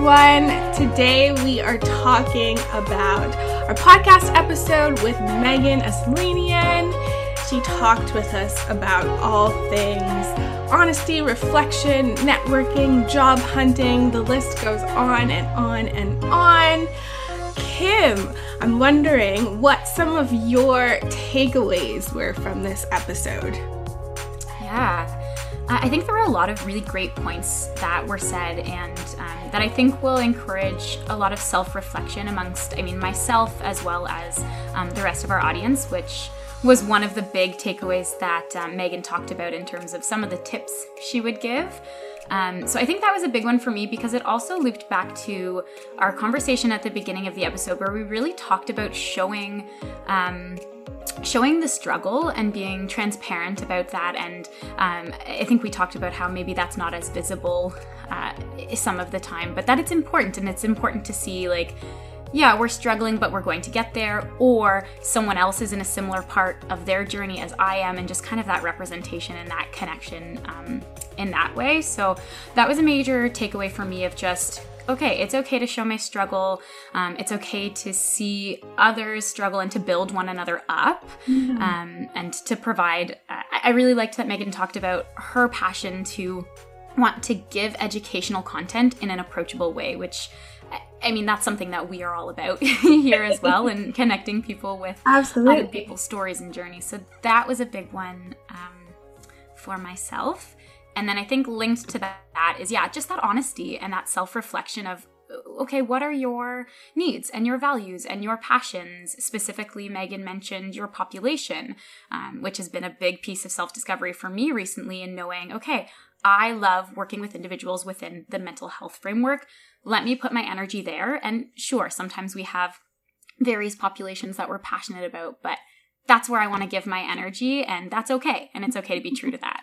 everyone. Today we are talking about our podcast episode with Megan Aslanian. She talked with us about all things honesty, reflection, networking, job hunting. The list goes on and on and on. Kim, I'm wondering what some of your takeaways were from this episode. Yeah. I think there were a lot of really great points that were said, and um, that I think will encourage a lot of self reflection amongst, I mean, myself as well as um, the rest of our audience, which was one of the big takeaways that um, Megan talked about in terms of some of the tips she would give. Um, so I think that was a big one for me because it also looped back to our conversation at the beginning of the episode where we really talked about showing. Um, showing the struggle and being transparent about that. And um, I think we talked about how maybe that's not as visible uh, some of the time, but that it's important and it's important to see like, yeah, we're struggling, but we're going to get there, or someone else is in a similar part of their journey as I am, and just kind of that representation and that connection um, in that way. So that was a major takeaway for me of just okay, it's okay to show my struggle. Um, it's okay to see others struggle and to build one another up mm-hmm. um, and to provide. Uh, I really liked that Megan talked about her passion to want to give educational content in an approachable way, which I mean, that's something that we are all about here as well, and connecting people with Absolutely. other people's stories and journeys. So that was a big one um, for myself. And then I think linked to that is, yeah, just that honesty and that self reflection of, okay, what are your needs and your values and your passions? Specifically, Megan mentioned your population, um, which has been a big piece of self discovery for me recently in knowing, okay, I love working with individuals within the mental health framework. Let me put my energy there. And sure, sometimes we have various populations that we're passionate about, but that's where I want to give my energy, and that's okay. And it's okay to be true to that.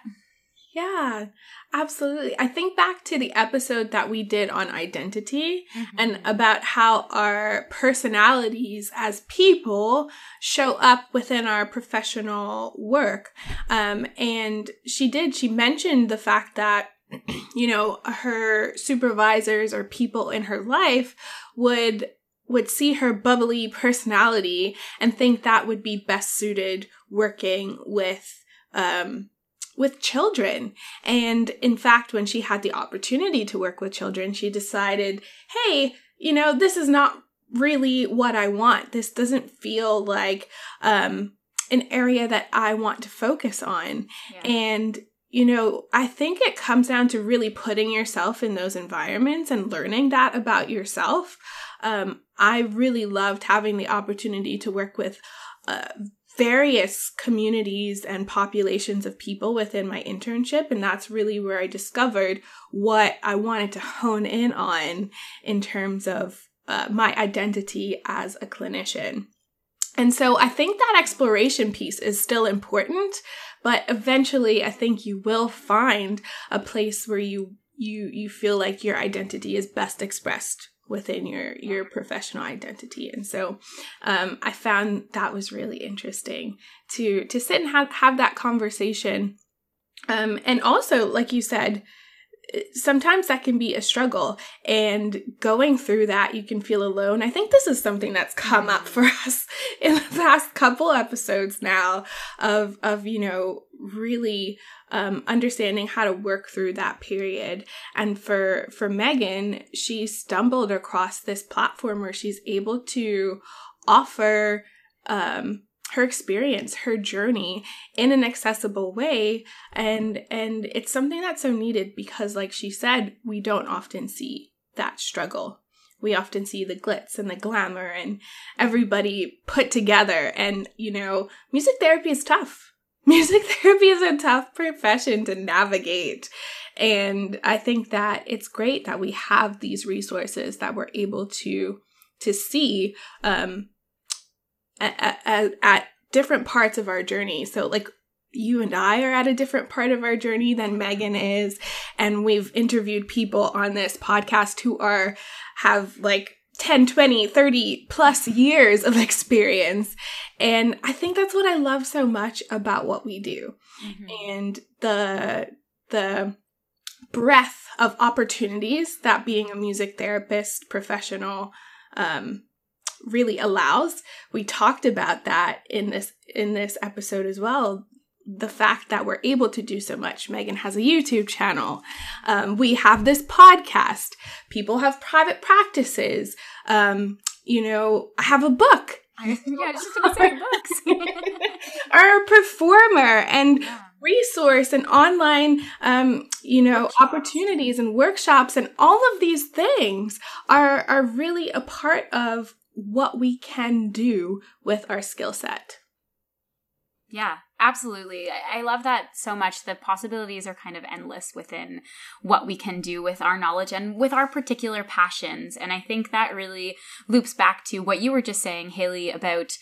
Yeah, absolutely. I think back to the episode that we did on identity mm-hmm. and about how our personalities as people show up within our professional work. Um, and she did, she mentioned the fact that you know her supervisors or people in her life would would see her bubbly personality and think that would be best suited working with um with children. And in fact, when she had the opportunity to work with children, she decided, hey, you know, this is not really what I want. This doesn't feel like um, an area that I want to focus on. Yeah. And you know, I think it comes down to really putting yourself in those environments and learning that about yourself. Um, I really loved having the opportunity to work with uh, various communities and populations of people within my internship. And that's really where I discovered what I wanted to hone in on in terms of uh, my identity as a clinician. And so I think that exploration piece is still important, but eventually I think you will find a place where you you you feel like your identity is best expressed within your your professional identity. And so um, i found that was really interesting to to sit and have have that conversation. Um, and also like you said sometimes that can be a struggle and going through that you can feel alone. I think this is something that's come up for us in the past couple episodes now of of you know really um, understanding how to work through that period. And for for Megan, she stumbled across this platform where she's able to offer um, her experience, her journey in an accessible way, and and it's something that's so needed because, like she said, we don't often see that struggle we often see the glitz and the glamour and everybody put together. And, you know, music therapy is tough. Music therapy is a tough profession to navigate. And I think that it's great that we have these resources that we're able to to see um, at, at, at different parts of our journey. So, like you and I are at a different part of our journey than Megan is. And we've interviewed people on this podcast who are, have like 10, 20, 30 plus years of experience. And I think that's what I love so much about what we do. Mm-hmm. And the the breadth of opportunities that being a music therapist professional um, really allows. We talked about that in this in this episode as well. The fact that we're able to do so much. Megan has a YouTube channel. Um, we have this podcast. People have private practices. Um, you know, I have a book. yeah, just to say books. are a performer and yeah. resource and online, um, you know, workshops. opportunities and workshops and all of these things are are really a part of what we can do with our skill set. Yeah, absolutely. I love that so much. The possibilities are kind of endless within what we can do with our knowledge and with our particular passions. And I think that really loops back to what you were just saying, Haley, about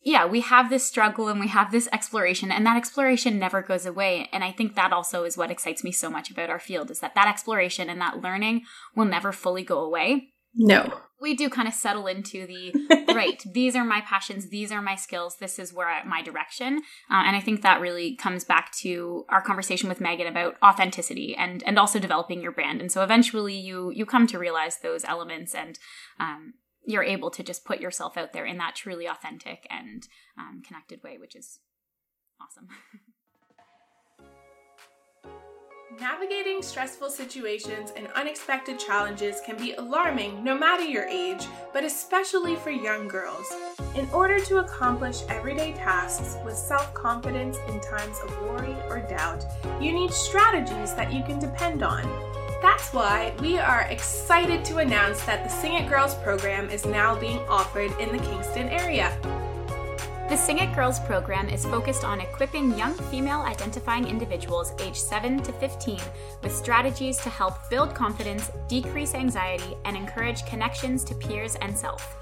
yeah, we have this struggle and we have this exploration and that exploration never goes away. And I think that also is what excites me so much about our field is that that exploration and that learning will never fully go away. No. We do kind of settle into the right, these are my passions, these are my skills, this is where I, my direction. Uh, and I think that really comes back to our conversation with Megan about authenticity and and also developing your brand. And so eventually you you come to realize those elements and um, you're able to just put yourself out there in that truly authentic and um, connected way, which is awesome. Navigating stressful situations and unexpected challenges can be alarming no matter your age, but especially for young girls. In order to accomplish everyday tasks with self confidence in times of worry or doubt, you need strategies that you can depend on. That's why we are excited to announce that the Sing It Girls program is now being offered in the Kingston area. The Sing It Girls program is focused on equipping young female identifying individuals aged 7 to 15 with strategies to help build confidence, decrease anxiety, and encourage connections to peers and self.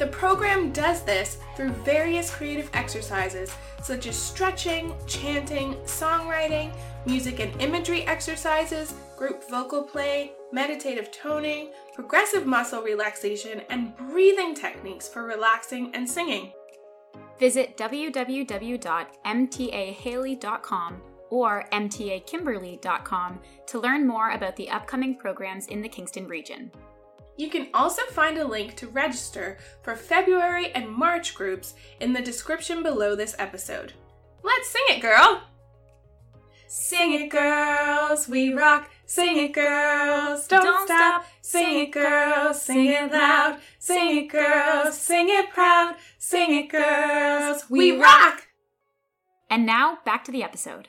The program does this through various creative exercises such as stretching, chanting, songwriting, music and imagery exercises, group vocal play, meditative toning, progressive muscle relaxation, and breathing techniques for relaxing and singing. Visit www.mtahaley.com or mtakimberly.com to learn more about the upcoming programs in the Kingston region. You can also find a link to register for February and March groups in the description below this episode. Let's sing it, girl! Sing it, girls, we rock. Sing it, girls, don't, don't stop. stop. Sing it, girls, sing it loud. Sing it, girls, sing it proud. Sing it, girls, we rock. And now back to the episode.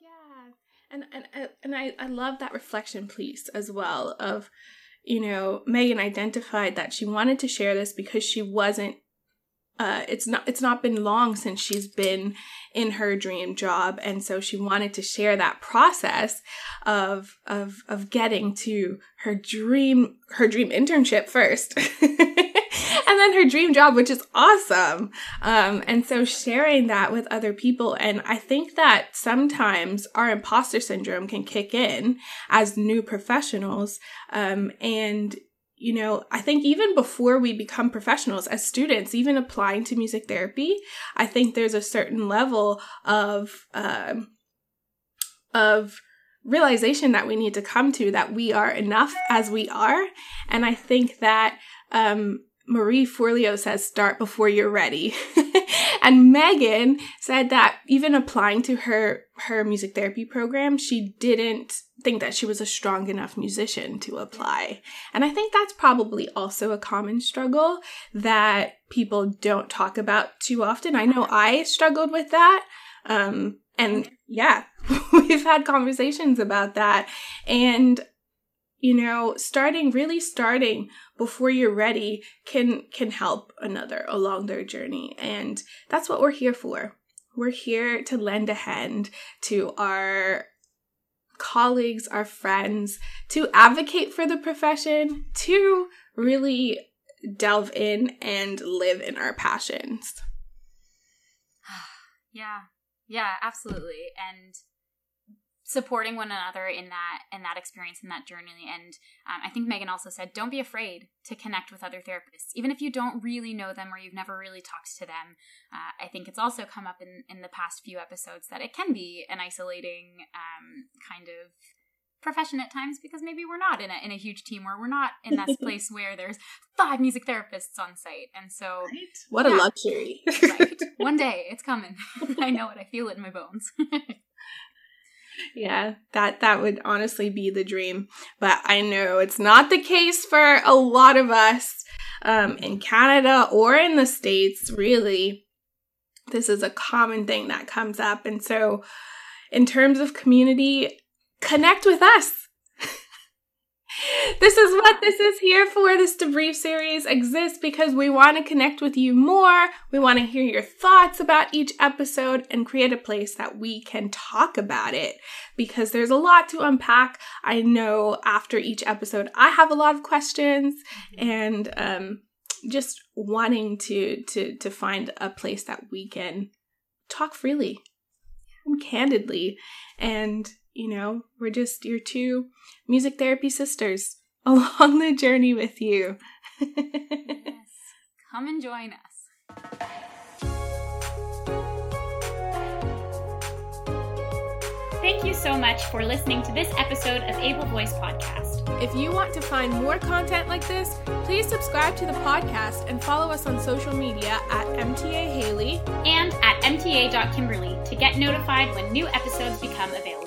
Yeah, and and and I I love that reflection piece as well of, you know, Megan identified that she wanted to share this because she wasn't uh, it's not it's not been long since she's been in her dream job. And so she wanted to share that process of of of getting to her dream her dream internship first and then her dream job which is awesome. Um, and so sharing that with other people. And i think that sometimes our imposter syndrome can kick in as new professionals um, and you know, I think even before we become professionals as students, even applying to music therapy, I think there's a certain level of um, of realization that we need to come to that we are enough as we are, and I think that um, Marie Forleo says, "Start before you're ready." and Megan said that even applying to her her music therapy program, she didn't think that she was a strong enough musician to apply. And I think that's probably also a common struggle that people don't talk about too often. I know I struggled with that. Um, and yeah, we've had conversations about that. And you know starting really starting before you're ready can can help another along their journey and that's what we're here for we're here to lend a hand to our colleagues, our friends, to advocate for the profession, to really delve in and live in our passions. yeah, yeah, absolutely. And supporting one another in that in that experience in that journey. And um, i think megan also said don't be afraid to connect with other therapists. Even if you don't really know them or you've never really talked to them uh, i think it's also come up in in the past few episodes that it can be an isolating um, kind of profession at times because maybe we're not in a, in a huge team or we're not in that place where there's five music therapists on site. And so right. what yeah. a luxury. Right. One day it's coming. I know it. I feel it in my bones yeah that that would honestly be the dream. But i know it's not the case for a lot of us um, in canada or in the states really. This is a common thing that comes up. And so in terms of community connect with us this is what this is here for. This debrief series exists because we want to connect with you more. We want to hear your thoughts about each episode and create a place that we can talk about it because there's a lot to unpack. I know after each episode, I have a lot of questions and um, just wanting to to to find a place that we can talk freely and candidly and you know, we're just your two music therapy sisters along the journey with you. yes. Come and join us. Thank you so much for listening to this episode of Able Voice Podcast. If you want to find more content like this, please subscribe to the podcast and follow us on social media at MTA Haley and at MTA.Kimberly to get notified when new episodes become available.